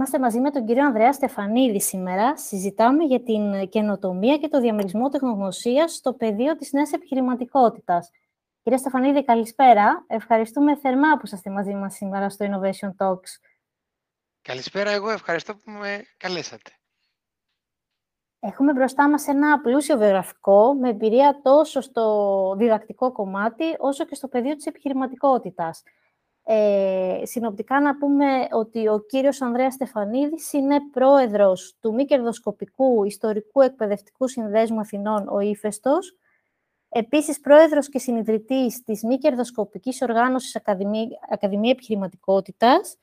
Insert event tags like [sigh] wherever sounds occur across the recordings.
Είμαστε μαζί με τον κύριο Ανδρέα Στεφανίδη σήμερα. Συζητάμε για την καινοτομία και το διαμερισμό τεχνογνωσίας στο πεδίο της νέας επιχειρηματικότητας. Κύριε Στεφανίδη, καλησπέρα. Ευχαριστούμε θερμά που είστε μαζί μας σήμερα στο Innovation Talks. Καλησπέρα, εγώ ευχαριστώ που με καλέσατε. Έχουμε μπροστά μας ένα πλούσιο βιογραφικό με εμπειρία τόσο στο διδακτικό κομμάτι όσο και στο πεδίο της επιχειρηματικότητας. Ε, συνοπτικά να πούμε ότι ο κύριος Ανδρέας Στεφανίδης είναι πρόεδρος του μη κερδοσκοπικού ιστορικού εκπαιδευτικού συνδέσμου Αθηνών, ο Ήφαιστος, επίσης πρόεδρος και συνειδητής της μη κερδοσκοπικής οργάνωσης Ακαδημία, Ακαδημία Επιχειρηματικότητας.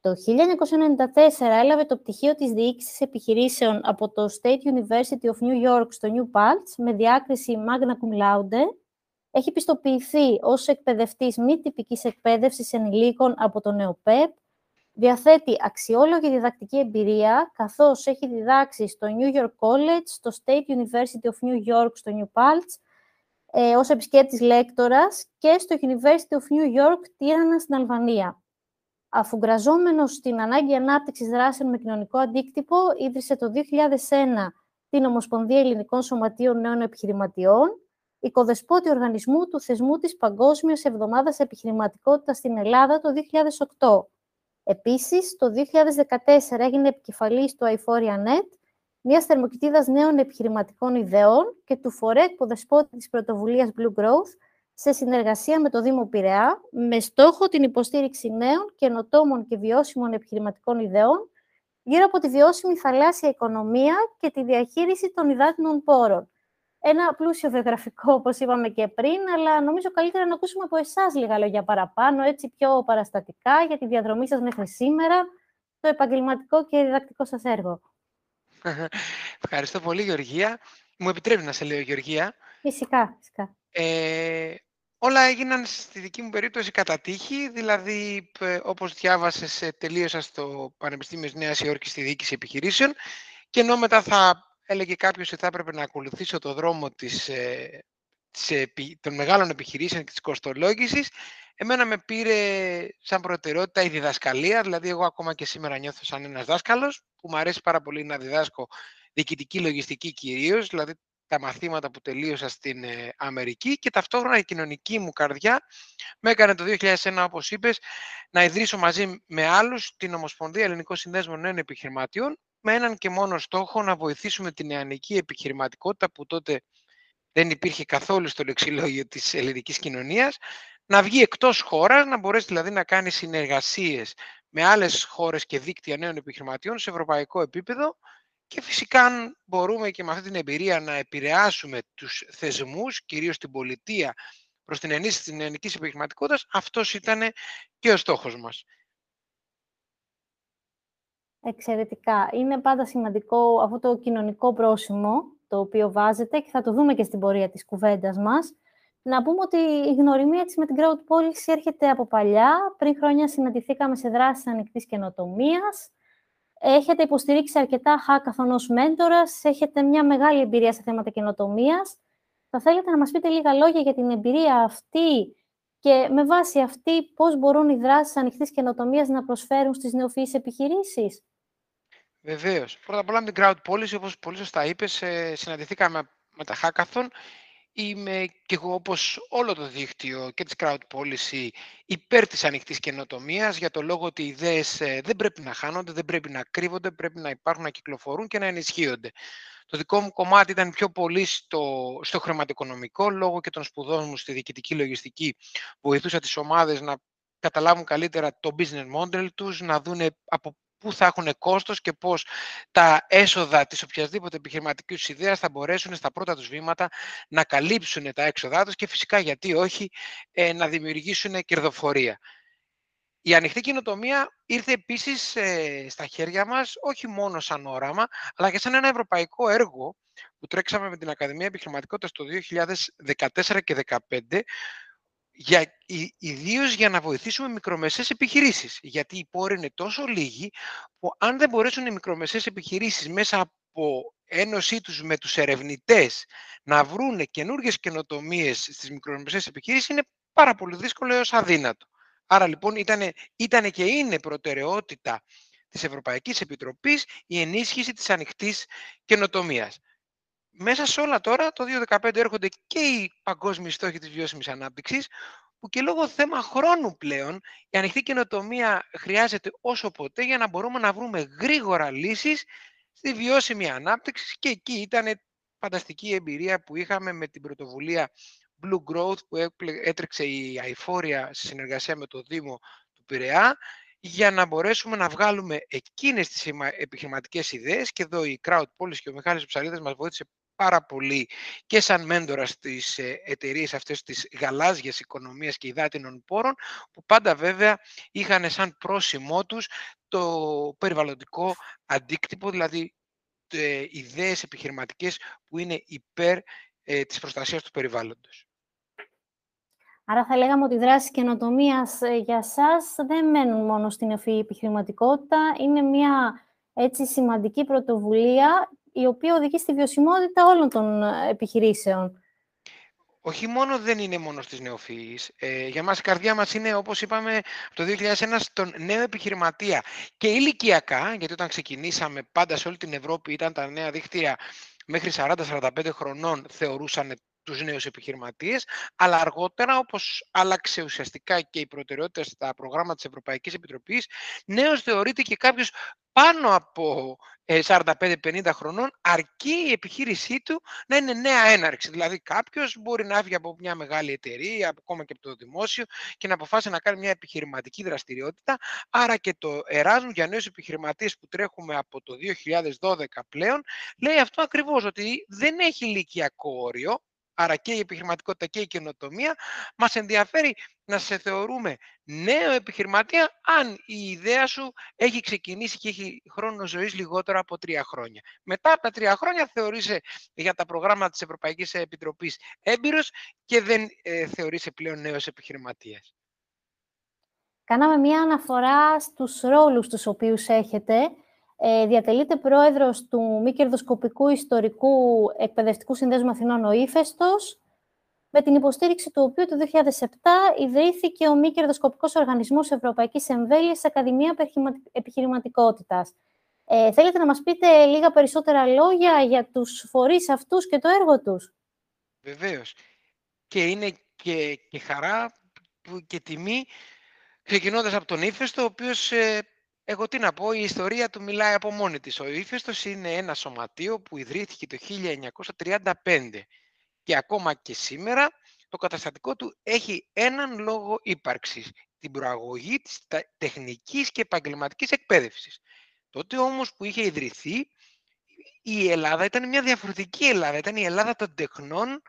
Το 1994 έλαβε το πτυχίο της διοίκησης επιχειρήσεων από το State University of New York στο New Paltz με διάκριση Magna Cum Laude έχει πιστοποιηθεί ως εκπαιδευτής μη τυπικής εκπαίδευσης ενηλίκων από το ΝΕΟΠΕΠ, διαθέτει αξιόλογη διδακτική εμπειρία, καθώς έχει διδάξει στο New York College, στο State University of New York, στο New Paltz, ε, ως επισκέπτης λέκτορας και στο University of New York, Τίρανα, στην Αλβανία. Αφουγκραζόμενος στην ανάγκη ανάπτυξης δράσεων με κοινωνικό αντίκτυπο, ίδρυσε το 2001 την Ομοσπονδία Ελληνικών Σωματείων Νέων Επιχειρηματιών, οικοδεσπότη οργανισμού του θεσμού της Παγκόσμιας Εβδομάδας Επιχειρηματικότητας στην Ελλάδα το 2008. Επίσης, το 2014 έγινε επικεφαλής του iForia.net, μιας θερμοκοιτίδας νέων επιχειρηματικών ιδεών και του φορέ εκποδεσπότη της πρωτοβουλίας Blue Growth, σε συνεργασία με το Δήμο Πειραιά, με στόχο την υποστήριξη νέων, καινοτόμων και βιώσιμων επιχειρηματικών ιδεών γύρω από τη βιώσιμη θαλάσσια οικονομία και τη διαχείριση των υδάτινων πόρων ένα πλούσιο βιογραφικό, όπως είπαμε και πριν, αλλά νομίζω καλύτερα να ακούσουμε από εσάς λίγα λόγια παραπάνω, έτσι πιο παραστατικά, για τη διαδρομή σας μέχρι σήμερα, το επαγγελματικό και διδακτικό σας έργο. [laughs] Ευχαριστώ πολύ, Γεωργία. Μου επιτρέπει να σε λέω, Γεωργία. Φυσικά, φυσικά. Ε, όλα έγιναν στη δική μου περίπτωση κατά τύχη, δηλαδή όπως διάβασες τελείωσα στο Πανεπιστήμιο της Νέας Υόρκης στη διοίκηση επιχειρήσεων και ενώ μετά θα έλεγε κάποιος ότι θα έπρεπε να ακολουθήσω το δρόμο της, ε, των μεγάλων επιχειρήσεων και της κοστολόγησης, εμένα με πήρε σαν προτεραιότητα η διδασκαλία, δηλαδή εγώ ακόμα και σήμερα νιώθω σαν ένας δάσκαλος, που μου αρέσει πάρα πολύ να διδάσκω διοικητική λογιστική κυρίως, δηλαδή τα μαθήματα που τελείωσα στην ε, Αμερική και ταυτόχρονα η κοινωνική μου καρδιά με έκανε το 2001, όπως είπες, να ιδρύσω μαζί με άλλους την Ομοσπονδία Ελληνικών Συνδέσμων Νέων Επιχειρηματιών, με έναν και μόνο στόχο να βοηθήσουμε την νεανική επιχειρηματικότητα που τότε δεν υπήρχε καθόλου στο λεξιλόγιο της ελληνικής κοινωνίας, να βγει εκτός χώρας, να μπορέσει δηλαδή να κάνει συνεργασίες με άλλες χώρες και δίκτυα νέων επιχειρηματιών σε ευρωπαϊκό επίπεδο και φυσικά αν μπορούμε και με αυτή την εμπειρία να επηρεάσουμε τους θεσμούς, κυρίως την πολιτεία, προς την ενίσχυση της νεανικής επιχειρηματικότητας, αυτός ήταν και ο στόχος μας. Εξαιρετικά. Είναι πάντα σημαντικό αυτό το κοινωνικό πρόσημο το οποίο βάζετε και θα το δούμε και στην πορεία της κουβέντας μας. Να πούμε ότι η γνωριμία της με την crowd policy έρχεται από παλιά. Πριν χρόνια συναντηθήκαμε σε δράσεις ανοιχτής καινοτομίας. Έχετε υποστηρίξει αρκετά hackathon ως μέντορας, έχετε μια μεγάλη εμπειρία σε θέματα καινοτομίας. Θα θέλετε να μας πείτε λίγα λόγια για την εμπειρία αυτή και με βάση αυτή πώς μπορούν οι δράσεις ανοιχτής καινοτομίας να προσφέρουν στις νεοφυείς επιχειρήσεις; Βεβαίως. Πρώτα απ' όλα με την crowd policy, όπως πολύ σωστά είπες, ε, συναντηθήκαμε με τα hackathon. Είμαι και εγώ, όπως όλο το δίκτυο και της crowd policy, υπέρ της ανοιχτής καινοτομίας για το λόγο ότι οι ιδέες ε, δεν πρέπει να χάνονται, δεν πρέπει να κρύβονται, πρέπει να υπάρχουν, να κυκλοφορούν και να ενισχύονται. Το δικό μου κομμάτι ήταν πιο πολύ στο, στο χρηματοοικονομικό, λόγω και των σπουδών μου στη διοικητική λογιστική. Βοηθούσα τις ομάδες να καταλάβουν καλύτερα το business model τους, να δουν από πού θα έχουν κόστος και πώς τα έσοδα της οποιασδήποτε επιχειρηματικής ιδέας θα μπορέσουν στα πρώτα τους βήματα να καλύψουν τα έξοδά τους και φυσικά γιατί όχι ε, να δημιουργήσουν κερδοφορία. Η ανοιχτή κοινοτομία ήρθε επίσης ε, στα χέρια μας όχι μόνο σαν όραμα, αλλά και σαν ένα ευρωπαϊκό έργο που τρέξαμε με την Ακαδημία Επιχειρηματικότητας το 2014 και 2015, για, ιδίως για να βοηθήσουμε μικρομεσαίες επιχειρήσεις. Γιατί οι πόροι είναι τόσο λίγοι που αν δεν μπορέσουν οι μικρομεσαίες επιχειρήσεις μέσα από ένωσή τους με τους ερευνητές να βρούνε καινούργιες καινοτομίες στις μικρομεσαίες επιχειρήσεις είναι πάρα πολύ δύσκολο έως αδύνατο. Άρα λοιπόν ήταν, ήτανε και είναι προτεραιότητα της Ευρωπαϊκής Επιτροπής η ενίσχυση της ανοιχτής καινοτομίας. Μέσα σε όλα τώρα, το 2015 έρχονται και οι παγκόσμιοι στόχοι της βιώσιμης ανάπτυξης, που και λόγω θέμα χρόνου πλέον η ανοιχτή καινοτομία χρειάζεται όσο ποτέ για να μπορούμε να βρούμε γρήγορα λύσεις στη βιώσιμη ανάπτυξη. Και εκεί ήταν φανταστική εμπειρία που είχαμε με την πρωτοβουλία Blue Growth που έτρεξε η Αηφόρια σε συνεργασία με το Δήμο του Πειραιά για να μπορέσουμε να βγάλουμε εκείνες τις επιχειρηματικές ιδέες. Και εδώ η Crowd Policy και ο Μιχάλης Ψαλίδας μας βοήθησε πάρα πολύ και σαν μέντορα στις ε, εταιρείες αυτές της γαλάζιας οικονομίας και υδάτινων πόρων, που πάντα βέβαια είχαν σαν πρόσημό τους το περιβαλλοντικό αντίκτυπο, δηλαδή ε, ιδέες επιχειρηματικές που είναι υπέρ ε, της προστασίας του περιβάλλοντος. Άρα θα λέγαμε ότι οι δράσεις καινοτομίας ε, για σας δεν μένουν μόνο στην ευφυή επιχειρηματικότητα, είναι μια έτσι σημαντική πρωτοβουλία η οποία οδηγεί στη βιωσιμότητα όλων των ε, επιχειρήσεων. Όχι μόνο δεν είναι μόνο στις νεοφυείς. Ε, για μας η καρδιά μας είναι, όπως είπαμε, το 2001 στον νέο επιχειρηματία. Και ηλικιακά, γιατί όταν ξεκινήσαμε πάντα σε όλη την Ευρώπη ήταν τα νέα δίκτυα μέχρι 40-45 χρονών θεωρούσαν τους νέους επιχειρηματίες, αλλά αργότερα, όπως άλλαξε ουσιαστικά και η προτεραιότητα στα προγράμματα της Ευρωπαϊκής Επιτροπής, νέος θεωρείται και κάποιος πάνω από 45-50 ε, χρονών, αρκεί η επιχείρησή του να είναι νέα έναρξη. Δηλαδή κάποιος μπορεί να βγει από μια μεγάλη εταιρεία, ακόμα και από το δημόσιο, και να αποφάσει να κάνει μια επιχειρηματική δραστηριότητα. Άρα και το Erasmus για νέους επιχειρηματίες που τρέχουμε από το 2012 πλέον, λέει αυτό ακριβώς, ότι δεν έχει ηλικιακό όριο, άρα και η επιχειρηματικότητα και η καινοτομία, μας ενδιαφέρει να σε θεωρούμε νέο επιχειρηματία αν η ιδέα σου έχει ξεκινήσει και έχει χρόνο ζωής λιγότερο από τρία χρόνια. Μετά από τα τρία χρόνια θεωρείσαι για τα προγράμματα της Ευρωπαϊκής Επιτροπής έμπειρος και δεν ε, θεωρείσαι πλέον νέος επιχειρηματίας. Κάναμε μία αναφορά στους ρόλους τους οποίους έχετε ε, διατελείται πρόεδρος του μη κερδοσκοπικού ιστορικού εκπαιδευτικού συνδέσμου Αθηνών ο Ήφαιστος, με την υποστήριξη του οποίου το 2007 ιδρύθηκε ο μη κερδοσκοπικός οργανισμός Ευρωπαϊκής Εμβέλειας Ακαδημία Επιχειρηματικότητας. Ε, θέλετε να μας πείτε λίγα περισσότερα λόγια για τους φορείς αυτούς και το έργο τους; Βεβαίως. Και είναι και, και χαρά και τιμή ξεκινώντας από τον Ήφαιστο, ο οποίος ε, εγώ τι να πω, η ιστορία του μιλάει από μόνη της. Ο Ήφαιστος είναι ένα σωματείο που ιδρύθηκε το 1935 και ακόμα και σήμερα το καταστατικό του έχει έναν λόγο ύπαρξης, την προαγωγή της τεχνικής και επαγγελματικής εκπαίδευσης. Τότε όμως που είχε ιδρυθεί, η Ελλάδα ήταν μια διαφορετική Ελλάδα, ήταν η Ελλάδα των τεχνών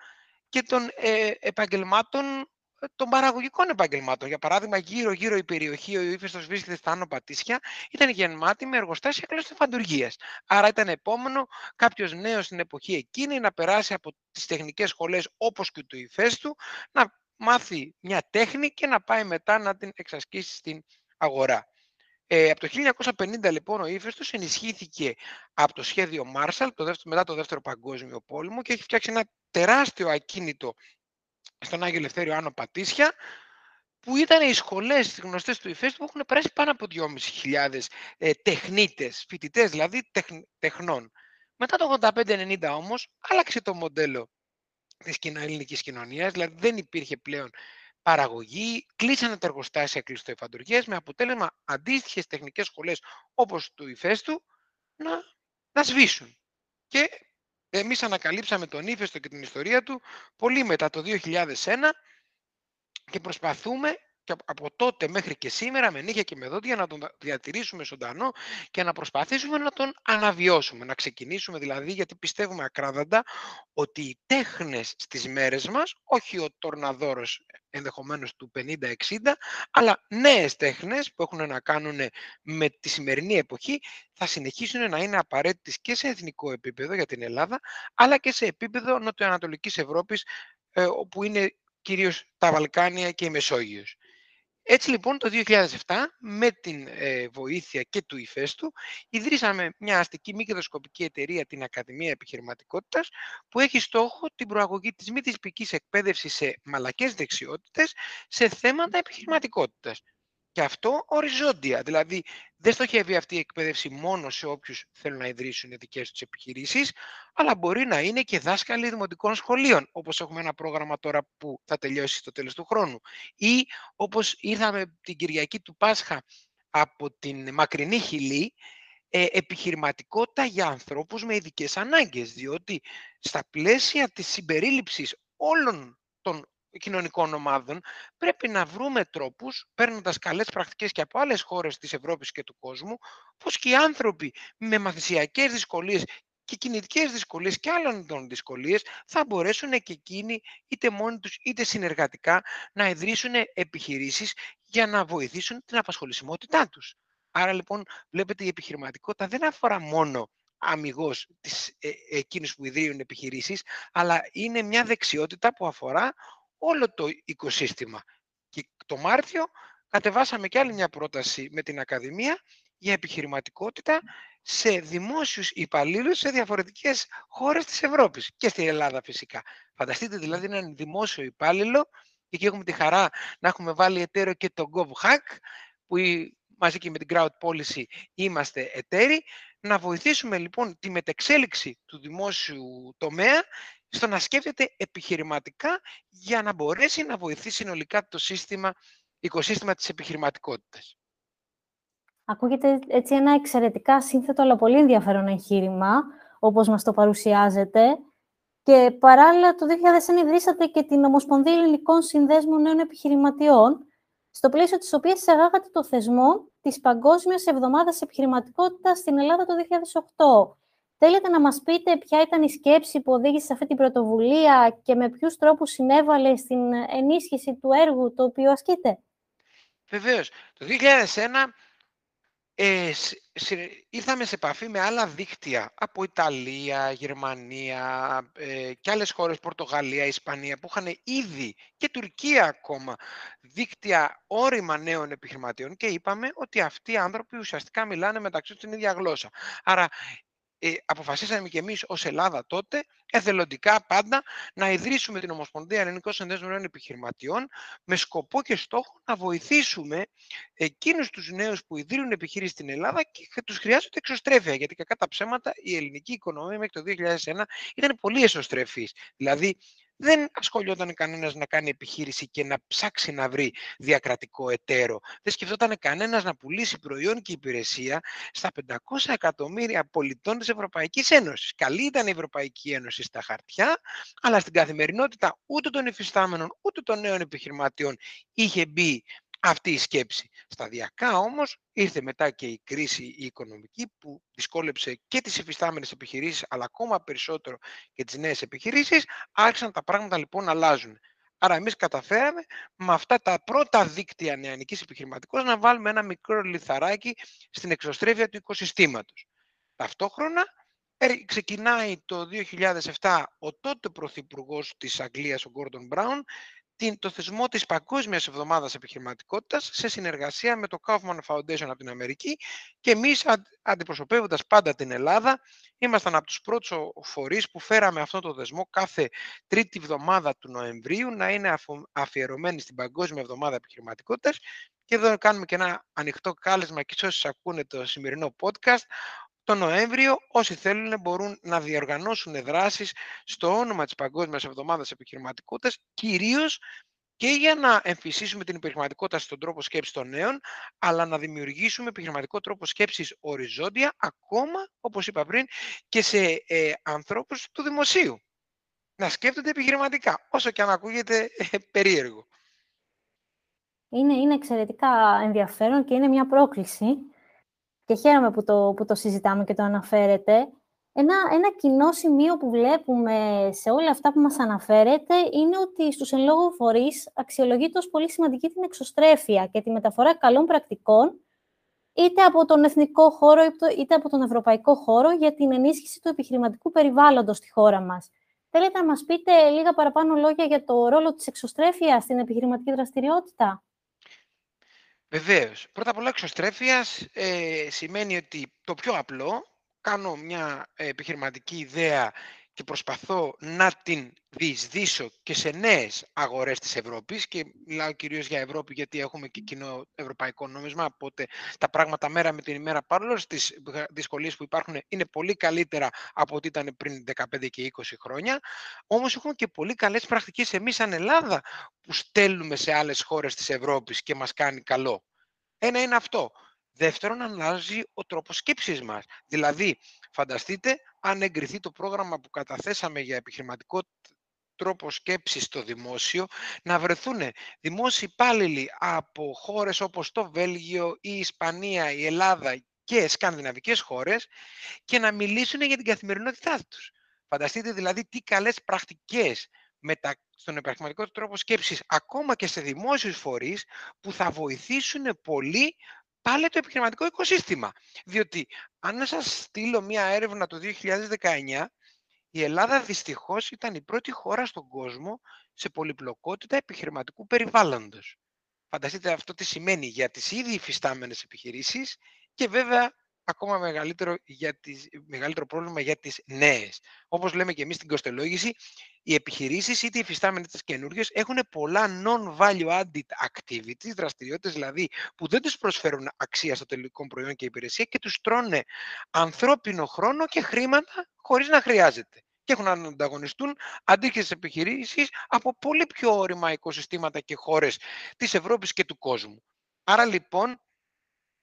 και των ε, επαγγελμάτων των παραγωγικών επαγγελμάτων. Για παράδειγμα, γύρω-γύρω η περιοχή, ο ύφεστος βρίσκεται στα Άνω Πατήσια, ήταν γεμάτη με εργοστάσια κλωστοφαντουργία. Άρα ήταν επόμενο κάποιος νέος στην εποχή εκείνη να περάσει από τις τεχνικές σχολές όπως και του υφέστου, να μάθει μια τέχνη και να πάει μετά να την εξασκήσει στην αγορά. Ε, από το 1950 λοιπόν ο ύφεστος ενισχύθηκε από το σχέδιο Marshall το δεύτερο, μετά το Δεύτερο Παγκόσμιο Πόλεμο και έχει φτιάξει ένα τεράστιο ακίνητο στον Άγιο Ελευθέριο Άνω Πατήσια, που ήταν οι σχολές γνωστές του ΙΦΕΣ που έχουν περάσει πάνω από 2.500 ε, τεχνίτες, φοιτητές δηλαδή τεχνών. Μετά το 85-90 όμως άλλαξε το μοντέλο της ελληνικής κοινωνίας, δηλαδή δεν υπήρχε πλέον παραγωγή, κλείσανε τα εργοστάσια κλειστοεφαντουργίες με αποτέλεσμα αντίστοιχες τεχνικές σχολές όπως του ΙΦΕΣΤΟΥ να, να σβήσουν. Και εμείς ανακαλύψαμε τον ύφεστο και την ιστορία του πολύ μετά το 2001 και προσπαθούμε και από τότε μέχρι και σήμερα με νύχια και με δόντια να τον διατηρήσουμε ζωντανό και να προσπαθήσουμε να τον αναβιώσουμε, να ξεκινήσουμε δηλαδή γιατί πιστεύουμε ακράδαντα ότι οι τέχνες στις μέρες μας, όχι ο τορναδόρος ενδεχομένως του 50-60, αλλά νέες τέχνες που έχουν να κάνουν με τη σημερινή εποχή θα συνεχίσουν να είναι απαραίτητες και σε εθνικό επίπεδο για την Ελλάδα, αλλά και σε επίπεδο νοτιοανατολικής Ευρώπης, ε, όπου είναι κυρίως τα Βαλκάνια και η Μεσόγειος. Έτσι λοιπόν το 2007 με την ε, βοήθεια και του ΙΦΕΣΤΟΥ ιδρύσαμε μια αστική μη κερδοσκοπική εταιρεία την Ακαδημία Επιχειρηματικότητας που έχει στόχο την προαγωγή της μη τυπικής εκπαίδευσης σε μαλακές δεξιότητες σε θέματα επιχειρηματικότητας. Και αυτό οριζόντια. Δηλαδή, δεν στοχεύει αυτή η εκπαίδευση μόνο σε όποιους θέλουν να ιδρύσουν δικές τους επιχειρήσεις, αλλά μπορεί να είναι και δάσκαλοι δημοτικών σχολείων, όπως έχουμε ένα πρόγραμμα τώρα που θα τελειώσει στο τέλος του χρόνου. Ή όπως ήρθαμε την Κυριακή του Πάσχα από την μακρινή Χιλή, ε, επιχειρηματικότητα για ανθρώπους με ειδικές ανάγκες, διότι στα πλαίσια της συμπερίληψης όλων των κοινωνικών ομάδων, πρέπει να βρούμε τρόπους, παίρνοντας καλές πρακτικές και από άλλες χώρες της Ευρώπης και του κόσμου, πως και οι άνθρωποι με μαθησιακές δυσκολίες και κινητικές δυσκολίες και άλλων των δυσκολίες θα μπορέσουν και εκείνοι είτε μόνοι τους είτε συνεργατικά να ιδρύσουν επιχειρήσεις για να βοηθήσουν την απασχολησιμότητά τους. Άρα λοιπόν βλέπετε η επιχειρηματικότητα δεν αφορά μόνο αμυγός τις, ε, εκείνους που ιδρύουν επιχειρήσεις, αλλά είναι μια δεξιότητα που αφορά όλο το οικοσύστημα. Και το Μάρτιο κατεβάσαμε και άλλη μια πρόταση με την Ακαδημία για επιχειρηματικότητα σε δημόσιους υπαλλήλους σε διαφορετικές χώρες της Ευρώπης και στην Ελλάδα φυσικά. Φανταστείτε δηλαδή έναν δημόσιο υπάλληλο και εκεί έχουμε τη χαρά να έχουμε βάλει εταίρο και το GovHack που μαζί και με την Crowd Policy είμαστε εταίροι, να βοηθήσουμε λοιπόν τη μετεξέλιξη του δημόσιου τομέα στο να σκέφτεται επιχειρηματικά για να μπορέσει να βοηθήσει συνολικά το σύστημα, οικοσύστημα της επιχειρηματικότητας. Ακούγεται έτσι ένα εξαιρετικά σύνθετο αλλά πολύ ενδιαφέρον εγχείρημα, όπως μας το παρουσιάζετε. Και παράλληλα το 2001 ιδρύσατε και την Ομοσπονδία Ελληνικών Συνδέσμων Νέων Επιχειρηματιών, στο πλαίσιο της οποίας εισαγάγατε το θεσμό της Παγκόσμιας Εβδομάδας Επιχειρηματικότητας στην Ελλάδα το 2008. Θέλετε να μας πείτε ποια ήταν η σκέψη που οδήγησε σε αυτή την πρωτοβουλία και με ποιους τρόπους συνέβαλε στην ενίσχυση του έργου το οποίο ασκείτε; Βεβαίως. Το 2001 ε, ήρθαμε σε επαφή με άλλα δίκτυα από Ιταλία, Γερμανία ε, και άλλες χώρες, Πορτογαλία, Ισπανία, που είχαν ήδη και Τουρκία ακόμα δίκτυα όρημα νέων επιχειρηματιών και είπαμε ότι αυτοί οι άνθρωποι ουσιαστικά μιλάνε μεταξύ τους την ίδια γλώσσα. Άρα ε, αποφασίσαμε και εμείς ως Ελλάδα τότε, εθελοντικά πάντα, να ιδρύσουμε την Ομοσπονδία Ελληνικών Συνδέσμων Επιχειρηματιών με σκοπό και στόχο να βοηθήσουμε εκείνους τους νέους που ιδρύουν επιχείρηση στην Ελλάδα και τους χρειάζονται εξωστρέφεια, γιατί κακά τα ψέματα η ελληνική οικονομία μέχρι το 2001 ήταν πολύ εσωστρεφής. Δηλαδή, δεν ασχολιόταν κανένας να κάνει επιχείρηση και να ψάξει να βρει διακρατικό εταίρο. Δεν σκεφτόταν κανένας να πουλήσει προϊόν και υπηρεσία στα 500 εκατομμύρια πολιτών της Ευρωπαϊκής Ένωσης. Καλή ήταν η Ευρωπαϊκή Ένωση στα χαρτιά, αλλά στην καθημερινότητα ούτε των υφιστάμενων ούτε των νέων επιχειρηματιών είχε μπει αυτή η σκέψη. Σταδιακά όμως ήρθε μετά και η κρίση η οικονομική που δυσκόλεψε και τις υφιστάμενες επιχειρήσεις αλλά ακόμα περισσότερο και τις νέες επιχειρήσεις. Άρχισαν τα πράγματα λοιπόν να αλλάζουν. Άρα εμείς καταφέραμε με αυτά τα πρώτα δίκτυα νεανικής επιχειρηματικός να βάλουμε ένα μικρό λιθαράκι στην εξωστρέφεια του οικοσυστήματος. Ταυτόχρονα ξεκινάει το 2007 ο τότε πρωθυπουργός της Αγγλίας, ο Gordon Brown, το θεσμό της Παγκόσμιας Εβδομάδας Επιχειρηματικότητας σε συνεργασία με το Kaufman Foundation από την Αμερική και εμείς αντιπροσωπεύοντας πάντα την Ελλάδα ήμασταν από τους πρώτους φορείς που φέραμε αυτό το θεσμό κάθε τρίτη εβδομάδα του Νοεμβρίου να είναι αφιερωμένη στην Παγκόσμια Εβδομάδα Επιχειρηματικότητας. Και εδώ κάνουμε και ένα ανοιχτό κάλεσμα και σε όσοι ακούνε το σημερινό podcast το Νοέμβριο όσοι θέλουν μπορούν να διοργανώσουν δράσεις στο όνομα της Παγκόσμιας Εβδομάδας Επιχειρηματικότητας, κυρίως και για να εμφυσίσουμε την επιχειρηματικότητα στον τρόπο σκέψης των νέων, αλλά να δημιουργήσουμε επιχειρηματικό τρόπο σκέψης οριζόντια, ακόμα, όπως είπα πριν, και σε ε, ανθρώπους του δημοσίου. Να σκέφτονται επιχειρηματικά, όσο και αν ακούγεται ε, περίεργο. Είναι, είναι εξαιρετικά ενδιαφέρον και είναι μια πρόκληση και χαίρομαι που το, που το συζητάμε και το αναφέρετε. Ένα, ένα κοινό σημείο που βλέπουμε σε όλα αυτά που μας αναφέρετε είναι ότι στους εν λόγω φορείς αξιολογείται ως πολύ σημαντική την εξωστρέφεια και τη μεταφορά καλών πρακτικών είτε από τον εθνικό χώρο είτε από τον ευρωπαϊκό χώρο για την ενίσχυση του επιχειρηματικού περιβάλλοντος στη χώρα μας. Θέλετε να μας πείτε λίγα παραπάνω λόγια για το ρόλο της εξωστρέφειας στην επιχειρηματική δραστηριότητα; Βεβαίως. Πρώτα απ' όλα, εξωστρέφειας ε, σημαίνει ότι το πιο απλό, κάνω μια επιχειρηματική ιδέα και προσπαθώ να την διεισδύσω και σε νέες αγορές της Ευρώπης και μιλάω κυρίως για Ευρώπη γιατί έχουμε και κοινό ευρωπαϊκό νόμισμα οπότε τα πράγματα μέρα με την ημέρα παρόλο στις δυσκολίες που υπάρχουν είναι πολύ καλύτερα από ό,τι ήταν πριν 15 και 20 χρόνια όμως έχουμε και πολύ καλές πρακτικές εμείς σαν Ελλάδα που στέλνουμε σε άλλες χώρες της Ευρώπης και μας κάνει καλό. Ένα είναι αυτό. Δεύτερον, αλλάζει ο τρόπος σκέψης μας. Δηλαδή, φανταστείτε αν εγκριθεί το πρόγραμμα που καταθέσαμε για επιχειρηματικό τρόπο σκέψης στο δημόσιο, να βρεθούν δημόσιοι υπάλληλοι από χώρες όπως το Βέλγιο, η Ισπανία, η Ελλάδα και σκανδιναβικές χώρες και να μιλήσουν για την καθημερινότητά τους. Φανταστείτε δηλαδή τι καλές πρακτικές μετα... στον επιχειρηματικό τρόπο σκέψης, ακόμα και σε δημόσιους φορείς, που θα βοηθήσουν πολύ πάλι το επιχειρηματικό οικοσύστημα. Διότι αν σας στείλω μία έρευνα το 2019, η Ελλάδα δυστυχώς ήταν η πρώτη χώρα στον κόσμο σε πολυπλοκότητα επιχειρηματικού περιβάλλοντος. Φανταστείτε αυτό τι σημαίνει για τις ήδη υφιστάμενες επιχειρήσεις και βέβαια ακόμα μεγαλύτερο, για τις, μεγαλύτερο πρόβλημα για τις νέες. Όπως λέμε και εμείς στην κοστολόγηση, οι επιχειρήσεις είτε οι υφιστάμενες είτε καινούργιες έχουν πολλά non-value added activities, δραστηριότητες δηλαδή που δεν τους προσφέρουν αξία στο τελικό προϊόν και υπηρεσία και τους τρώνε ανθρώπινο χρόνο και χρήματα χωρίς να χρειάζεται και έχουν να ανταγωνιστούν αντίστοιχες επιχειρήσεις από πολύ πιο όρημα οικοσυστήματα και χώρες της Ευρώπης και του κόσμου. Άρα λοιπόν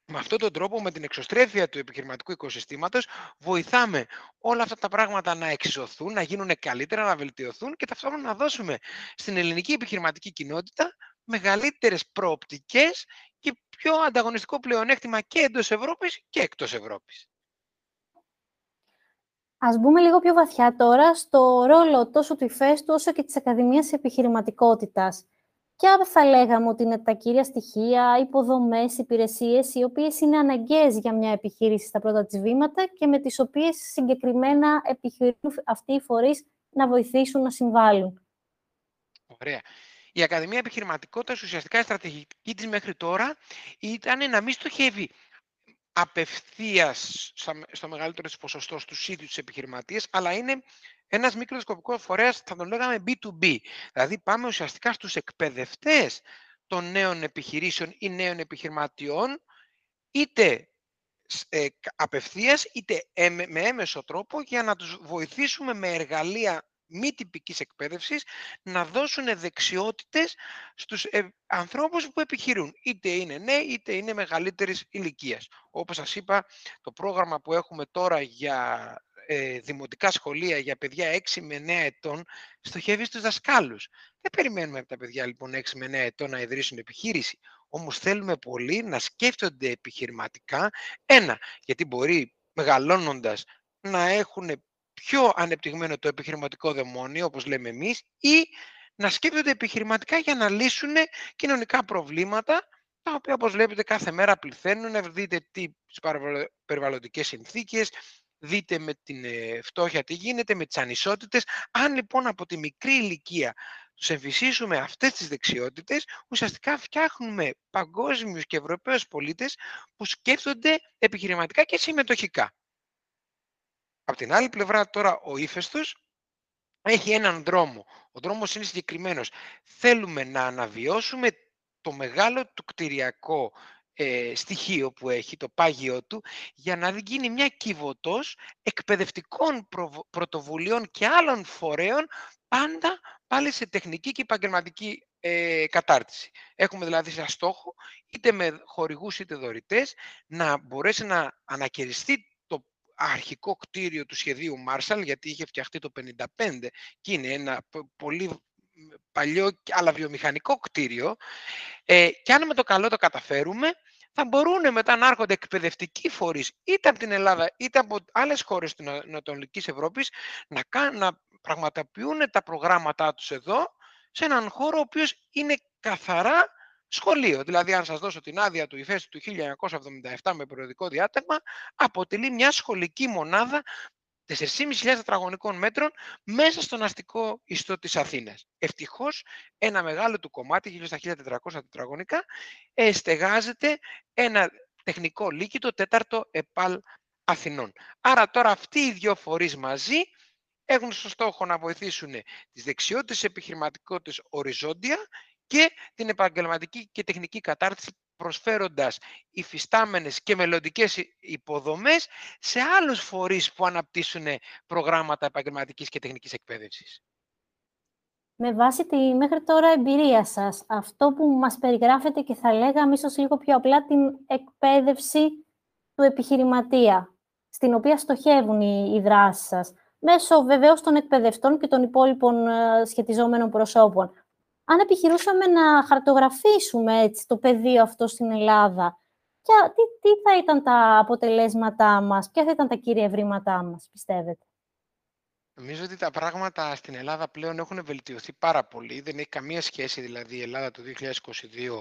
με αυτόν τον τρόπο, με την εξωστρέφεια του επιχειρηματικού οικοσυστήματος, βοηθάμε όλα αυτά τα πράγματα να εξισωθούν, να γίνουν καλύτερα, να βελτιωθούν και ταυτόχρονα να δώσουμε στην ελληνική επιχειρηματική κοινότητα μεγαλύτερες προοπτικές και πιο ανταγωνιστικό πλεονέκτημα και εντός Ευρώπης και εκτός Ευρώπης. Ας μπούμε λίγο πιο βαθιά τώρα στο ρόλο τόσο του ΙΦΕΣΤΟΥ όσο και της Ακαδημίας Επιχειρηματικότητας. Ποια θα λέγαμε ότι είναι τα κύρια στοιχεία, υποδομές, υπηρεσίες, οι οποίες είναι αναγκαίες για μια επιχείρηση στα πρώτα της βήματα και με τις οποίες συγκεκριμένα επιχειρούν αυτοί οι φορείς να βοηθήσουν να συμβάλλουν. Ωραία. Η Ακαδημία Επιχειρηματικότητας, ουσιαστικά η στρατηγική της μέχρι τώρα, ήταν να μην στοχεύει απευθείας στο μεγαλύτερο ποσοστό στους ίδιους τους επιχειρηματίες, αλλά είναι ένας μικροσκοπικός φορέας, θα τον λέγαμε B2B. Δηλαδή πάμε ουσιαστικά στους εκπαιδευτές των νέων επιχειρήσεων ή νέων επιχειρηματιών, είτε ε, απευθείας, είτε με έμεσο τρόπο, για να τους βοηθήσουμε με εργαλεία μη τυπικής εκπαίδευσης να δώσουν δεξιότητες στους ε, ανθρώπους που επιχειρούν. Είτε είναι νέοι, είτε είναι μεγαλύτερης ηλικίας. Όπως σας είπα, το πρόγραμμα που έχουμε τώρα για ε, δημοτικά σχολεία για παιδιά 6 με 9 ετών στοχεύει στους δασκάλους. Δεν περιμένουμε από τα παιδιά λοιπόν 6 με 9 ετών να ιδρύσουν επιχείρηση. Όμως θέλουμε πολύ να σκέφτονται επιχειρηματικά. Ένα, γιατί μπορεί μεγαλώνοντας να έχουν πιο ανεπτυγμένο το επιχειρηματικό δαιμόνιο, όπως λέμε εμείς, ή να σκέφτονται επιχειρηματικά για να λύσουν κοινωνικά προβλήματα, τα οποία, όπως βλέπετε, κάθε μέρα πληθαίνουν. Δείτε τι περιβαλλοντικές συνθήκες, δείτε με την ε, φτώχεια τι γίνεται, με τις ανισότητες. Αν λοιπόν από τη μικρή ηλικία τους εμφυσίσουμε αυτές τις δεξιότητες, ουσιαστικά φτιάχνουμε παγκόσμιους και ευρωπαίους πολίτες που σκέφτονται επιχειρηματικά και συμμετοχικά. Από την άλλη πλευρά τώρα ο ύφεστος έχει έναν δρόμο. Ο δρόμος είναι συγκεκριμένος. Θέλουμε να αναβιώσουμε το μεγάλο του κτηριακό ε, στοιχείο που έχει, το πάγιο του, για να γίνει μια κυβωτός εκπαιδευτικών πρωτοβουλίων και άλλων φορέων, πάντα πάλι σε τεχνική και επαγγελματική ε, κατάρτιση. Έχουμε δηλαδή σαν στόχο, είτε με χορηγούς είτε δωρητές, να μπορέσει να ανακαιριστεί αρχικό κτίριο του σχεδίου Marshall, γιατί είχε φτιαχτεί το 1955 και είναι ένα πολύ παλιό αλλά βιομηχανικό κτίριο ε, και αν με το καλό το καταφέρουμε θα μπορούν μετά να έρχονται εκπαιδευτικοί φορείς είτε από την Ελλάδα είτε από άλλες χώρες της Ανατολικής Ευρώπης να, να πραγματοποιούν τα προγράμματά τους εδώ σε έναν χώρο ο οποίος είναι καθαρά σχολείο. Δηλαδή, αν σας δώσω την άδεια του ΙΦΕΣ του 1977 με περιοδικό διάταγμα, αποτελεί μια σχολική μονάδα 4.500 τετραγωνικών μέτρων μέσα στον αστικό ιστό της Αθήνας. Ευτυχώς, ένα μεγάλο του κομμάτι, γύρω στα 1.400 τετραγωνικά, στεγάζεται ένα τεχνικό λύκειο, το τέταρτο ΕΠΑΛ Αθηνών. Άρα τώρα αυτοί οι δύο φορείς μαζί έχουν στο στόχο να βοηθήσουν τις δεξιότητες επιχειρηματικότητες οριζόντια και την επαγγελματική και τεχνική κατάρτιση προσφέροντας υφιστάμενες και μελλοντικές υποδομές σε άλλους φορείς που αναπτύσσουν προγράμματα επαγγελματικής και τεχνικής εκπαίδευσης. Με βάση τη μέχρι τώρα εμπειρία σας, αυτό που μας περιγράφετε και θα λέγαμε ίσως λίγο πιο απλά την εκπαίδευση του επιχειρηματία, στην οποία στοχεύουν οι, οι δράσεις σας, μέσω βεβαίως των εκπαιδευτών και των υπόλοιπων ε, σχετιζόμενων προσώπων αν επιχειρούσαμε να χαρτογραφήσουμε έτσι, το πεδίο αυτό στην Ελλάδα, και τι, τι θα ήταν τα αποτελέσματά μας, ποια θα ήταν τα κύρια ευρήματά μας, πιστεύετε; Νομίζω ότι τα πράγματα στην Ελλάδα πλέον έχουν βελτιωθεί πάρα πολύ. Δεν έχει καμία σχέση δηλαδή η Ελλάδα του 2022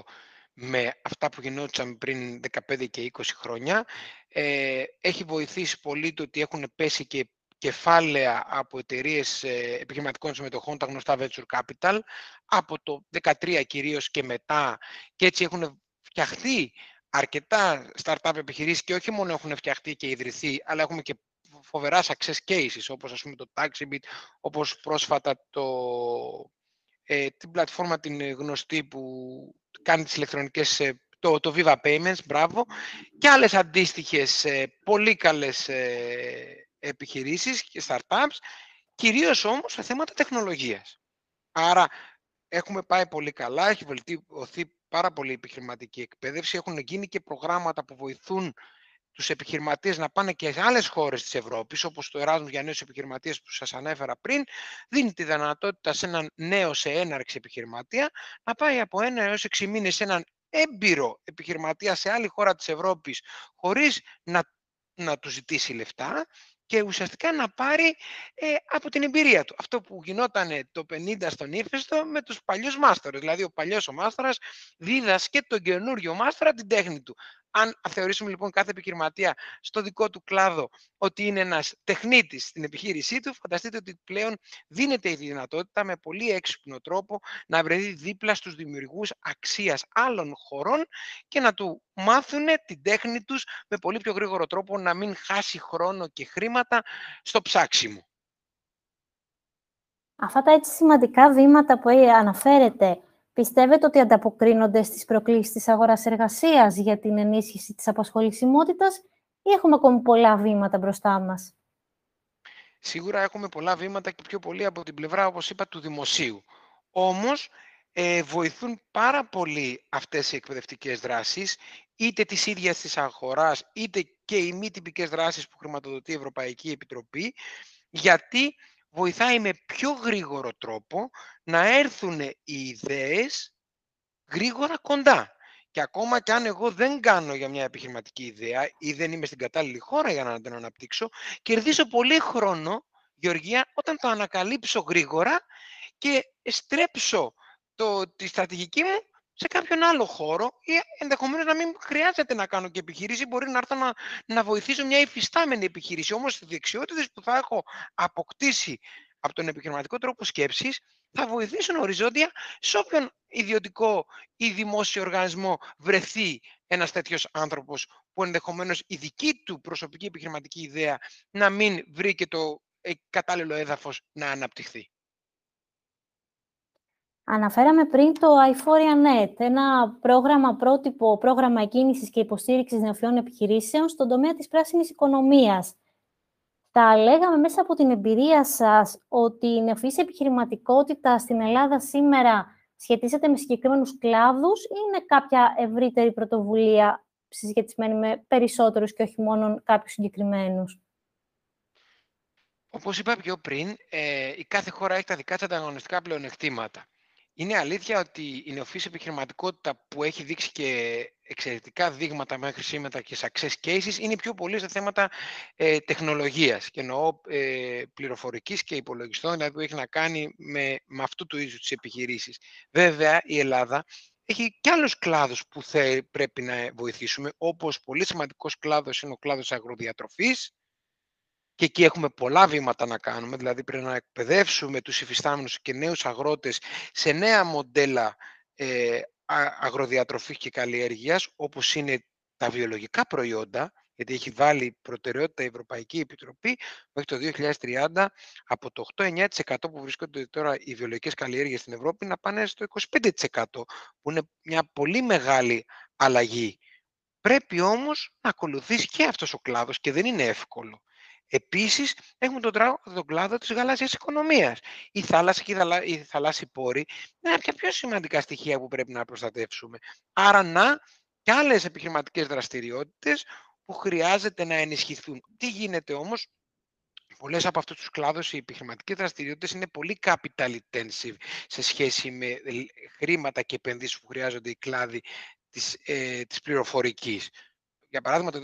με αυτά που γινόντουσαν πριν 15 και 20 χρόνια. Ε, έχει βοηθήσει πολύ το ότι έχουν πέσει και κεφάλαια από εταιρείες επιχειρηματικών συμμετοχών, τα γνωστά venture capital, από το 2013 κυρίως και μετά. Και έτσι έχουν φτιαχτεί αρκετά startup επιχειρήσεις και όχι μόνο έχουν φτιαχτεί και ιδρυθεί, αλλά έχουμε και φοβερά success cases, όπως ας πούμε το Taxibit, όπως πρόσφατα το, ε, την πλατφόρμα την γνωστή που κάνει τις ηλεκτρονικές ε, το, το Viva Payments, μπράβο, και άλλες αντίστοιχες ε, πολύ καλές ε, επιχειρήσεις και startups, κυρίως όμως σε θέματα τεχνολογίας. Άρα έχουμε πάει πολύ καλά, έχει βελτιωθεί πάρα πολύ η επιχειρηματική εκπαίδευση, έχουν γίνει και προγράμματα που βοηθούν τους επιχειρηματίες να πάνε και σε άλλες χώρες της Ευρώπης, όπως το Erasmus για νέους επιχειρηματίες που σας ανέφερα πριν, δίνει τη δυνατότητα σε έναν νέο σε έναρξη επιχειρηματία να πάει από ένα έως έξι μήνες σε έναν έμπειρο επιχειρηματία σε άλλη χώρα της Ευρώπης, χωρίς να, να του ζητήσει λεφτά και ουσιαστικά να πάρει ε, από την εμπειρία του. Αυτό που γινόταν το 50 στον ύφεστο με τους παλιούς μάστορες. Δηλαδή ο παλιός ο μάστορας δίδασκε τον καινούριο μάστορα την τέχνη του. Αν θεωρήσουμε λοιπόν κάθε επιχειρηματία στο δικό του κλάδο ότι είναι ένας τεχνίτης στην επιχείρησή του, φανταστείτε ότι πλέον δίνεται η δυνατότητα με πολύ έξυπνο τρόπο να βρεθεί δίπλα στους δημιουργούς αξίας άλλων χωρών και να του μάθουν την τέχνη τους με πολύ πιο γρήγορο τρόπο να μην χάσει χρόνο και χρήματα στο ψάξιμο. Αυτά τα έτσι σημαντικά βήματα που αναφέρετε Πιστεύετε ότι ανταποκρίνονται στις προκλήσεις της αγοράς εργασίας για την ενίσχυση της απασχολησιμότητας ή έχουμε ακόμη πολλά βήματα μπροστά μας; Σίγουρα έχουμε πολλά βήματα και πιο πολύ από την πλευρά, όπως είπα, του δημοσίου. Όμως, ε, βοηθούν πάρα πολύ αυτές οι εκπαιδευτικές δράσεις, είτε της ίδιας της αγοράς, είτε και οι μη τυπικές δράσεις που χρηματοδοτεί η Ευρωπαϊκή Επιτροπή, γιατί βοηθάει με πιο γρήγορο τρόπο να έρθουν οι ιδέες γρήγορα κοντά. Και ακόμα και αν εγώ δεν κάνω για μια επιχειρηματική ιδέα ή δεν είμαι στην κατάλληλη χώρα για να την αναπτύξω, κερδίζω πολύ χρόνο, Γεωργία, όταν το ανακαλύψω γρήγορα και στρέψω το, τη στρατηγική μου σε κάποιον άλλο χώρο ή ενδεχομένως να μην χρειάζεται να κάνω και επιχείρηση, μπορεί να έρθω να, να βοηθήσω μια υφιστάμενη επιχείρηση. Όμως, οι δεξιότητες που θα έχω αποκτήσει από τον επιχειρηματικό τρόπο σκέψης θα βοηθήσουν οριζόντια σε όποιον ιδιωτικό ή δημόσιο οργανισμό βρεθεί ένας τέτοιος άνθρωπος που ενδεχομένως η δική του προσωπική επιχειρηματική ιδέα να μην βρει και το ε, κατάλληλο έδαφος να αναπτυχθεί. Αναφέραμε πριν το iForia.net, ένα πρόγραμμα πρότυπο, πρόγραμμα εκκίνησης και υποστήριξης νεοφιών επιχειρήσεων στον τομέα της πράσινης οικονομίας. Τα λέγαμε μέσα από την εμπειρία σας ότι η νεοφυής επιχειρηματικότητα στην Ελλάδα σήμερα σχετίζεται με συγκεκριμένους κλάδους ή είναι κάποια ευρύτερη πρωτοβουλία συσχετισμένη με περισσότερους και όχι μόνο κάποιους συγκεκριμένους; Όπως είπα πιο πριν, ε, η κάθε χώρα έχει τα δικά της ανταγωνιστικά πλεονεκτήματα. Είναι αλήθεια ότι η νεοφύση επιχειρηματικότητα που έχει δείξει και εξαιρετικά δείγματα μέχρι σήμερα και success cases είναι πιο πολύ σε θέματα ε, τεχνολογίας και εννοώ ε, πληροφορικής και υπολογιστών, δηλαδή που έχει να κάνει με, με αυτού του είδους τις επιχειρήσεις. Βέβαια, η Ελλάδα έχει και άλλους κλάδους που πρέπει να βοηθήσουμε, όπως πολύ σημαντικός κλάδος είναι ο κλάδος αγροδιατροφής, και εκεί έχουμε πολλά βήματα να κάνουμε, δηλαδή πρέπει να εκπαιδεύσουμε τους υφιστάμενους και νέους αγρότες σε νέα μοντέλα ε, αγροδιατροφής και καλλιέργειας, όπως είναι τα βιολογικά προϊόντα, γιατί έχει βάλει προτεραιότητα η Ευρωπαϊκή Επιτροπή μέχρι το 2030 από το 8-9% που βρίσκονται τώρα οι βιολογικές καλλιέργειες στην Ευρώπη να πάνε στο 25% που είναι μια πολύ μεγάλη αλλαγή. Πρέπει όμως να ακολουθήσει και αυτός ο κλάδος και δεν είναι εύκολο. Επίσης, έχουμε τον, τον κλάδο της γαλάζιας οικονομίας. Η θάλασσα και οι θαλάσσιοι πόροι είναι από τα πιο σημαντικά στοιχεία που πρέπει να προστατεύσουμε. Άρα, να και άλλες επιχειρηματικές δραστηριότητες που χρειάζεται να ενισχυθούν. Τι γίνεται όμως, πολλές από αυτούς τους κλάδους οι επιχειρηματικές δραστηριότητες είναι πολύ capital intensive σε σχέση με χρήματα και επενδύσεις που χρειάζονται οι κλάδοι της, ε, της πληροφορικής. Για παράδειγμα, το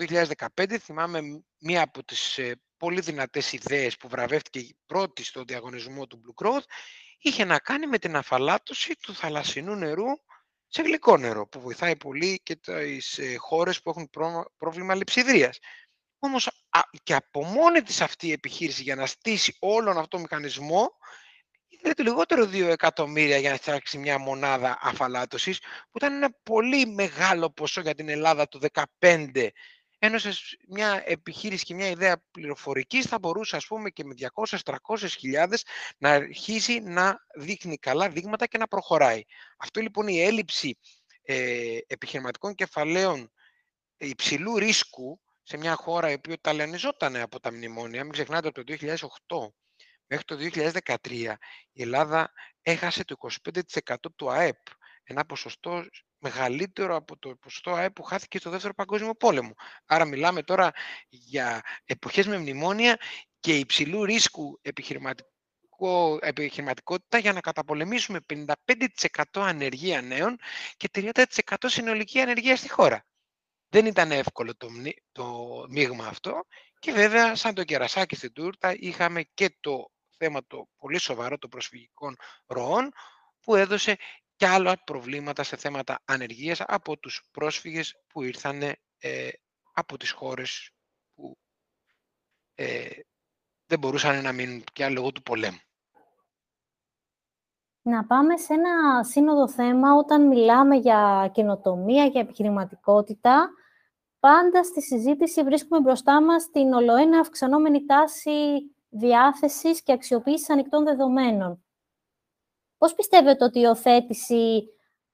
2015 θυμάμαι μία από τις ε, πολύ δυνατές ιδέες που βραβεύτηκε πρώτη στο διαγωνισμό του Blue Growth είχε να κάνει με την αφαλάτωση του θαλασσινού νερού σε γλυκό νερό, που βοηθάει πολύ και τις ε, χώρες που έχουν πρόβλημα λειψιδρίας. Όμως και από μόνη της αυτή η επιχείρηση για να στήσει όλον αυτό το μηχανισμό είναι το λιγότερο 2 εκατομμύρια για να φτιάξει μια μονάδα αφαλάτωσης, που ήταν ένα πολύ μεγάλο ποσό για την Ελλάδα το 2015 ενώ σε μια επιχείρηση και μια ιδέα πληροφορικής θα μπορούσε ας πούμε και με 200-300 χιλιάδες να αρχίσει να δείχνει καλά δείγματα και να προχωράει. Αυτό λοιπόν η έλλειψη ε, επιχειρηματικών κεφαλαίων υψηλού ρίσκου σε μια χώρα η οποία ταλαιονιζόταν από τα μνημόνια, μην ξεχνάτε από το 2008 μέχρι το 2013 η Ελλάδα έχασε το 25% του ΑΕΠ, ένα ποσοστό μεγαλύτερο από το ποσοστό ΑΕΠ που χάθηκε στο Δεύτερο Παγκόσμιο Πόλεμο. Άρα μιλάμε τώρα για εποχές με μνημόνια και υψηλού ρίσκου επιχειρηματικότητα για να καταπολεμήσουμε 55% ανεργία νέων και 30% συνολική ανεργία στη χώρα. Δεν ήταν εύκολο το, το μείγμα αυτό και βέβαια σαν το κερασάκι στην τούρτα είχαμε και το θέμα το πολύ σοβαρό των προσφυγικών ροών που έδωσε και άλλα προβλήματα σε θέματα ανεργίας από τους πρόσφυγες που ήρθαν ε, από τις χώρες που ε, δεν μπορούσαν να μείνουν πια λόγω του πολέμου. Να πάμε σε ένα σύνοδο θέμα όταν μιλάμε για καινοτομία, για επιχειρηματικότητα. Πάντα στη συζήτηση βρίσκουμε μπροστά μας την ολοένα αυξανόμενη τάση διάθεσης και αξιοποίησης ανοιχτών δεδομένων. Πώς πιστεύετε ότι η οθέτηση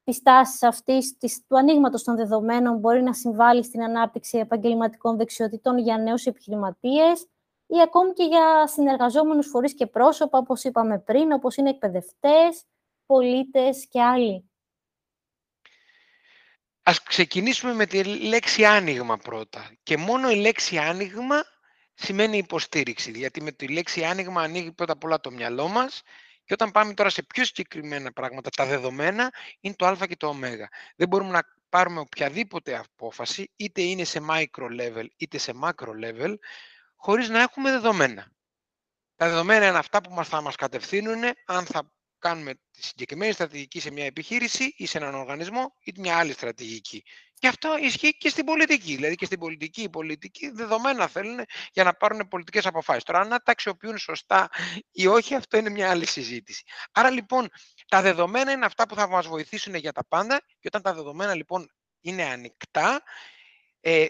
της τάσης αυτής, της, του ανοίγματος των δεδομένων, μπορεί να συμβάλλει στην ανάπτυξη επαγγελματικών δεξιοτήτων για νέους επιχειρηματίες ή ακόμη και για συνεργαζόμενους φορείς και πρόσωπα, όπως είπαμε πριν, όπως είναι εκπαιδευτές, πολίτες και άλλοι; Ας ξεκινήσουμε με τη λέξη άνοιγμα πρώτα. Και μόνο η λέξη άνοιγμα σημαίνει υποστήριξη. Γιατί με τη λέξη άνοιγμα ανοίγει πρώτα απ' όλα το μυαλό μας και όταν πάμε τώρα σε πιο συγκεκριμένα πράγματα, τα δεδομένα είναι το α και το ω. Δεν μπορούμε να πάρουμε οποιαδήποτε απόφαση, είτε είναι σε micro level είτε σε macro level, χωρίς να έχουμε δεδομένα. Τα δεδομένα είναι αυτά που μας θα μας κατευθύνουν αν θα κάνουμε τη συγκεκριμένη στρατηγική σε μια επιχείρηση ή σε έναν οργανισμό ή μια άλλη στρατηγική. Και αυτό ισχύει και στην πολιτική. Δηλαδή και στην πολιτική, οι πολιτικοί δεδομένα θέλουν για να πάρουν πολιτικές αποφάσεις. Τώρα, αν τα αξιοποιούν σωστά ή όχι, αυτό είναι μια άλλη συζήτηση. Άρα λοιπόν, τα δεδομένα είναι αυτά που θα μας βοηθήσουν για τα πάντα και όταν τα δεδομένα λοιπόν είναι ανοιχτά, ε,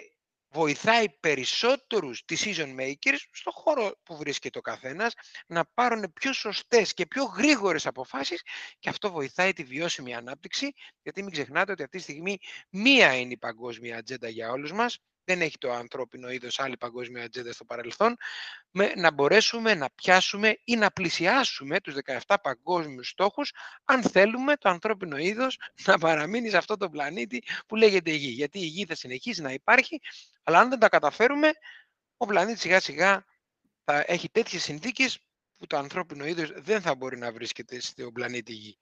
βοηθάει περισσότερους decision makers στο χώρο που βρίσκεται ο καθένας να πάρουν πιο σωστές και πιο γρήγορες αποφάσεις και αυτό βοηθάει τη βιώσιμη ανάπτυξη γιατί μην ξεχνάτε ότι αυτή τη στιγμή μία είναι η παγκόσμια ατζέντα για όλους μας δεν έχει το ανθρώπινο είδος άλλη παγκόσμια ατζέντα στο παρελθόν, με, να μπορέσουμε να πιάσουμε ή να πλησιάσουμε τους 17 παγκόσμιους στόχους, αν θέλουμε το ανθρώπινο είδος [laughs] να παραμείνει σε αυτό το πλανήτη που λέγεται Γη. Γιατί η Γη θα συνεχίσει να υπάρχει, αλλά αν δεν τα καταφέρουμε, ο πλανήτης σιγά σιγά θα έχει τέτοιες συνθήκες που το ανθρώπινο είδος δεν θα μπορεί να βρίσκεται στον πλανήτη Γη.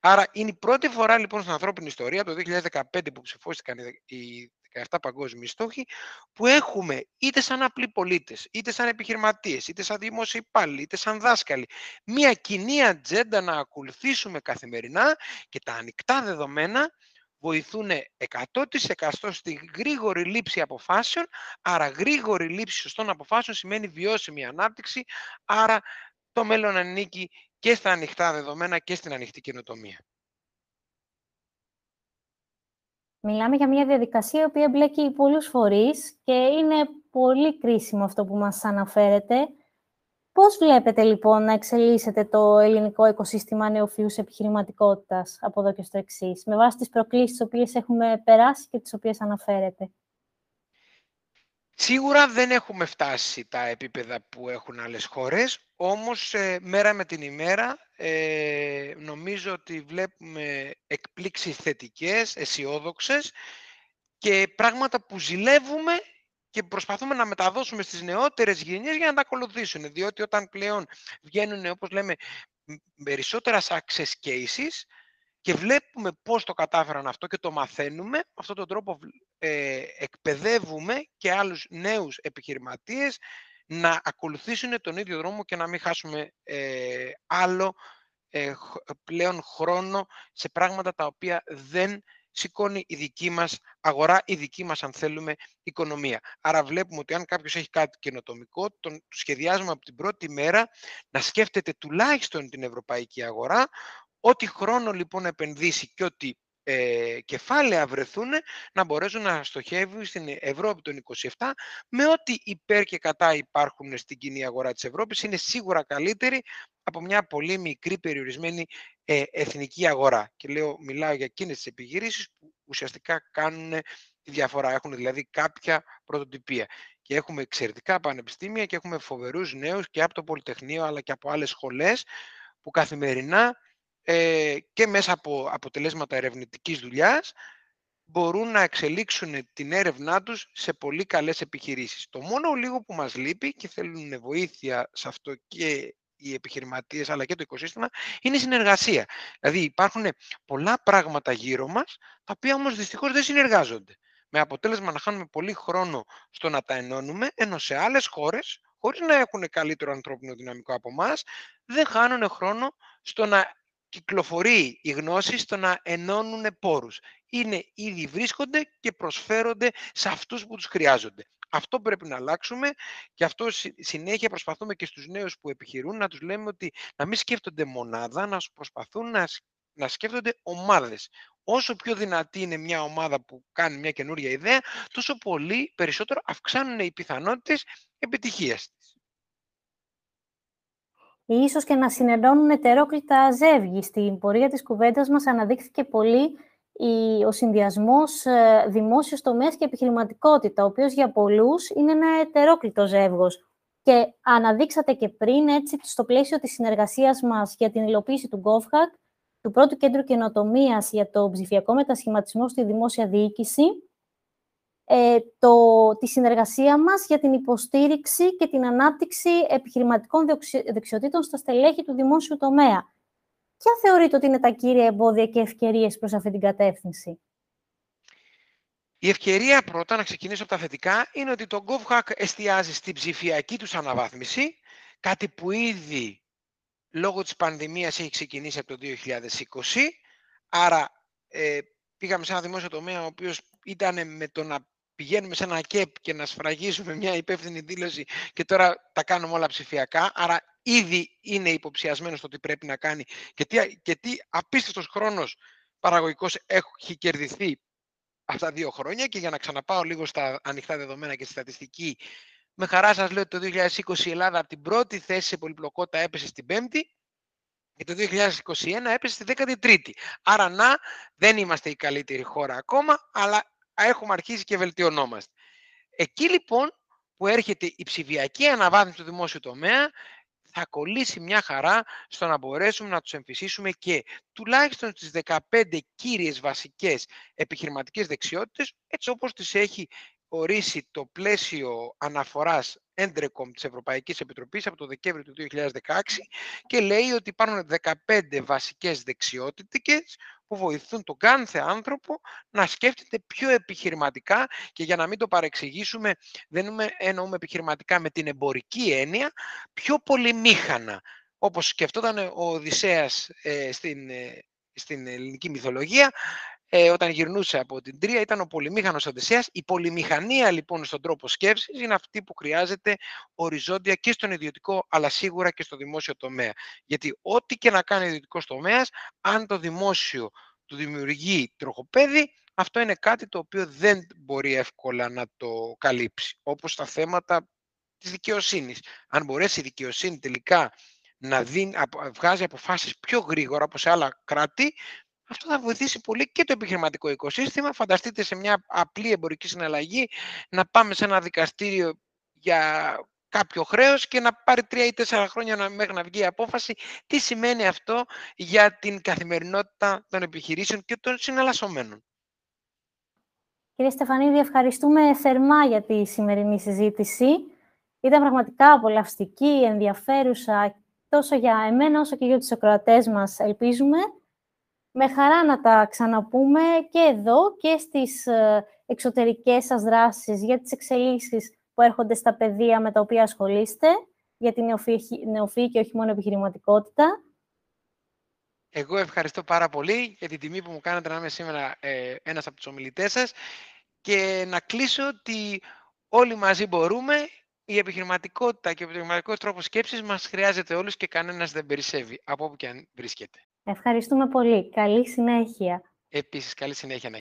Άρα είναι η πρώτη φορά λοιπόν στην ανθρώπινη ιστορία, το 2015 που ψηφώστηκαν οι 17 παγκόσμιοι στόχοι, που έχουμε είτε σαν απλοί πολίτες, είτε σαν επιχειρηματίες, είτε σαν δημόσιοι υπάλληλοι, είτε σαν δάσκαλοι, μία κοινή ατζέντα να ακολουθήσουμε καθημερινά και τα ανοιχτά δεδομένα βοηθούν 100% στη γρήγορη λήψη αποφάσεων, άρα γρήγορη λήψη σωστών αποφάσεων σημαίνει βιώσιμη ανάπτυξη, άρα το μέλλον ανήκει και στα ανοιχτά δεδομένα και στην ανοιχτή καινοτομία. Μιλάμε για μια διαδικασία η οποία μπλέκει πολλούς φορείς και είναι πολύ κρίσιμο αυτό που μας αναφέρετε. Πώς βλέπετε λοιπόν να εξελίσσεται το ελληνικό οικοσύστημα νεοφυούς επιχειρηματικότητας από εδώ και στο εξής, με βάση τις προκλήσεις τις οποίες έχουμε περάσει και τις οποίες αναφέρετε; Σίγουρα δεν έχουμε φτάσει τα επίπεδα που έχουν άλλες χώρες, όμως ε, μέρα με την ημέρα ε, νομίζω ότι βλέπουμε εκπλήξεις θετικές, αισιόδοξες και πράγματα που ζηλεύουμε και προσπαθούμε να μεταδώσουμε στις νεότερες γενιές για να τα ακολουθήσουν. Διότι όταν πλέον βγαίνουν, όπως λέμε, περισσότερα success cases και βλέπουμε πώς το κατάφεραν αυτό και το μαθαίνουμε, με αυτόν τον τρόπο ε, εκπαιδεύουμε και άλλους νέους επιχειρηματίες να ακολουθήσουν τον ίδιο δρόμο και να μην χάσουμε ε, άλλο ε, πλέον χρόνο σε πράγματα τα οποία δεν σηκώνει η δική μας αγορά, η δική μας, αν θέλουμε, οικονομία. Άρα βλέπουμε ότι αν κάποιος έχει κάτι καινοτομικό, τον σχεδιάζουμε από την πρώτη μέρα να σκέφτεται τουλάχιστον την ευρωπαϊκή αγορά, ό,τι χρόνο λοιπόν επενδύσει και ό,τι ε, κεφάλαια βρεθούν να μπορέσουν να στοχεύουν στην Ευρώπη των 27 με ό,τι υπέρ και κατά υπάρχουν στην κοινή αγορά της Ευρώπης είναι σίγουρα καλύτερη από μια πολύ μικρή περιορισμένη ε, εθνική αγορά. Και λέω, μιλάω για εκείνες τις επιχειρήσεις που ουσιαστικά κάνουν τη διαφορά. Έχουν δηλαδή κάποια πρωτοτυπία. Και έχουμε εξαιρετικά πανεπιστήμια και έχουμε φοβερούς νέους και από το Πολυτεχνείο αλλά και από άλλες σχολές που καθημερινά ε, και μέσα από αποτελέσματα ερευνητικής δουλειάς μπορούν να εξελίξουν την έρευνά τους σε πολύ καλές επιχειρήσεις. Το μόνο λίγο που μας λείπει και θέλουν βοήθεια σε αυτό και οι επιχειρηματίες αλλά και το οικοσύστημα είναι η συνεργασία. Δηλαδή υπάρχουν πολλά πράγματα γύρω μας τα οποία όμως δυστυχώς δεν συνεργάζονται. Με αποτέλεσμα να χάνουμε πολύ χρόνο στο να τα ενώνουμε, ενώ σε άλλες χώρες, χωρίς να έχουν καλύτερο ανθρώπινο δυναμικό από εμά, δεν χάνουν χρόνο στο να κυκλοφορεί η γνώση στο να ενώνουν πόρους. Είναι ήδη βρίσκονται και προσφέρονται σε αυτούς που τους χρειάζονται. Αυτό πρέπει να αλλάξουμε και αυτό συνέχεια προσπαθούμε και στους νέους που επιχειρούν να τους λέμε ότι να μην σκέφτονται μονάδα, να προσπαθούν να, να σκέφτονται ομάδες. Όσο πιο δυνατή είναι μια ομάδα που κάνει μια καινούργια ιδέα, τόσο πολύ περισσότερο αυξάνουν οι πιθανότητες επιτυχίας της ή ίσως και να συνενώνουν ετερόκλητα ζεύγη. Στην πορεία της κουβέντας μας αναδείχθηκε πολύ ο συνδυασμός ε, δημόσιος τομέας και επιχειρηματικότητα, ο οποίος για πολλούς είναι ένα ετερόκλητο ζεύγος. Και αναδείξατε και πριν, έτσι, στο πλαίσιο της συνεργασίας μας για την υλοποίηση του GovHack, του πρώτου κέντρου καινοτομίας για το ψηφιακό μετασχηματισμό στη δημόσια διοίκηση, ε, το, τη συνεργασία μας για την υποστήριξη και την ανάπτυξη επιχειρηματικών δεξιοτήτων στα στελέχη του δημόσιου τομέα. Ποια θεωρείτε ότι είναι τα κύρια εμπόδια και ευκαιρίες προς αυτή την κατεύθυνση; Η ευκαιρία πρώτα, να ξεκινήσω από τα θετικά, είναι ότι το GovHack εστιάζει στην ψηφιακή τους αναβάθμιση, κάτι που ήδη λόγω της πανδημίας έχει ξεκινήσει από το 2020, άρα ε, πήγαμε σε ένα δημόσιο τομέα ο οποίος ήταν με το να πηγαίνουμε σε ένα ΚΕΠ και να σφραγίσουμε μια υπεύθυνη δήλωση και τώρα τα κάνουμε όλα ψηφιακά. Άρα ήδη είναι υποψιασμένος στο τι πρέπει να κάνει και τι, και τι απίστευτος χρόνος παραγωγικός έχει κερδιθεί αυτά τα δύο χρόνια και για να ξαναπάω λίγο στα ανοιχτά δεδομένα και στη στατιστική με χαρά σας λέω ότι το 2020 η Ελλάδα από την πρώτη θέση σε πολυπλοκότητα έπεσε στην πέμπτη και το 2021 έπεσε στη 13η. Άρα να, δεν είμαστε η καλύτερη χώρα ακόμα, αλλά έχουμε αρχίσει και βελτιωνόμαστε. Εκεί λοιπόν που έρχεται η ψηφιακή αναβάθμιση του δημόσιου τομέα, θα κολλήσει μια χαρά στο να μπορέσουμε να τους εμφυσίσουμε και τουλάχιστον τις 15 κύριες βασικές επιχειρηματικές δεξιότητες, έτσι όπως τις έχει ορίσει το πλαίσιο αναφοράς Endrecom της Ευρωπαϊκής Επιτροπής από το Δεκέμβριο του 2016 και λέει ότι υπάρχουν 15 βασικές δεξιότητες που βοηθούν τον κάθε άνθρωπο να σκέφτεται πιο επιχειρηματικά και για να μην το παρεξηγήσουμε δεν εννοούμε επιχειρηματικά με την εμπορική έννοια, πιο πολυμήχανα. Όπως σκεφτόταν ο Οδυσσέας ε, στην, ε, στην ελληνική μυθολογία, ε, όταν γυρνούσε από την Τρία ήταν ο πολυμήχανος Οδυσσέας. Η πολυμηχανία λοιπόν στον τρόπο σκέψης είναι αυτή που χρειάζεται οριζόντια και στον ιδιωτικό αλλά σίγουρα και στο δημόσιο τομέα. Γιατί ό,τι και να κάνει ο ιδιωτικός τομέας, αν το δημόσιο του δημιουργεί τροχοπέδι, αυτό είναι κάτι το οποίο δεν μπορεί εύκολα να το καλύψει, όπως τα θέματα της δικαιοσύνης. Αν μπορέσει η δικαιοσύνη τελικά να δίνει, βγάζει αποφάσεις πιο γρήγορα από σε άλλα κράτη, αυτό θα βοηθήσει πολύ και το επιχειρηματικό οικοσύστημα. Φανταστείτε σε μια απλή εμπορική συναλλαγή να πάμε σε ένα δικαστήριο για κάποιο χρέος και να πάρει τρία ή τέσσερα χρόνια μέχρι να βγει η απόφαση. Τι σημαίνει αυτό για την καθημερινότητα των επιχειρήσεων και των συναλλασσομένων; Κύριε Στεφανίδη, ευχαριστούμε θερμά για τη σημερινή συζήτηση. Ήταν πραγματικά απολαυστική, ενδιαφέρουσα, τόσο για εμένα όσο και για τους ακροατές μας, ελπίζουμε. Με χαρά να τα ξαναπούμε και εδώ και στις ε, εξωτερικές σας δράσεις για τις εξελίξεις που έρχονται στα πεδία με τα οποία ασχολείστε, για την νεοφυή και όχι μόνο επιχειρηματικότητα. Εγώ ευχαριστώ πάρα πολύ για την τιμή που μου κάνατε να είμαι σήμερα ε, ένας από τους ομιλητές σας και να κλείσω ότι όλοι μαζί μπορούμε. Η επιχειρηματικότητα και ο επιχειρηματικός τρόπος σκέψης μας χρειάζεται όλους και κανένας δεν περισσεύει από όπου και αν βρίσκεται. Ευχαριστούμε πολύ. Καλή συνέχεια. Επίσης, καλή συνέχεια να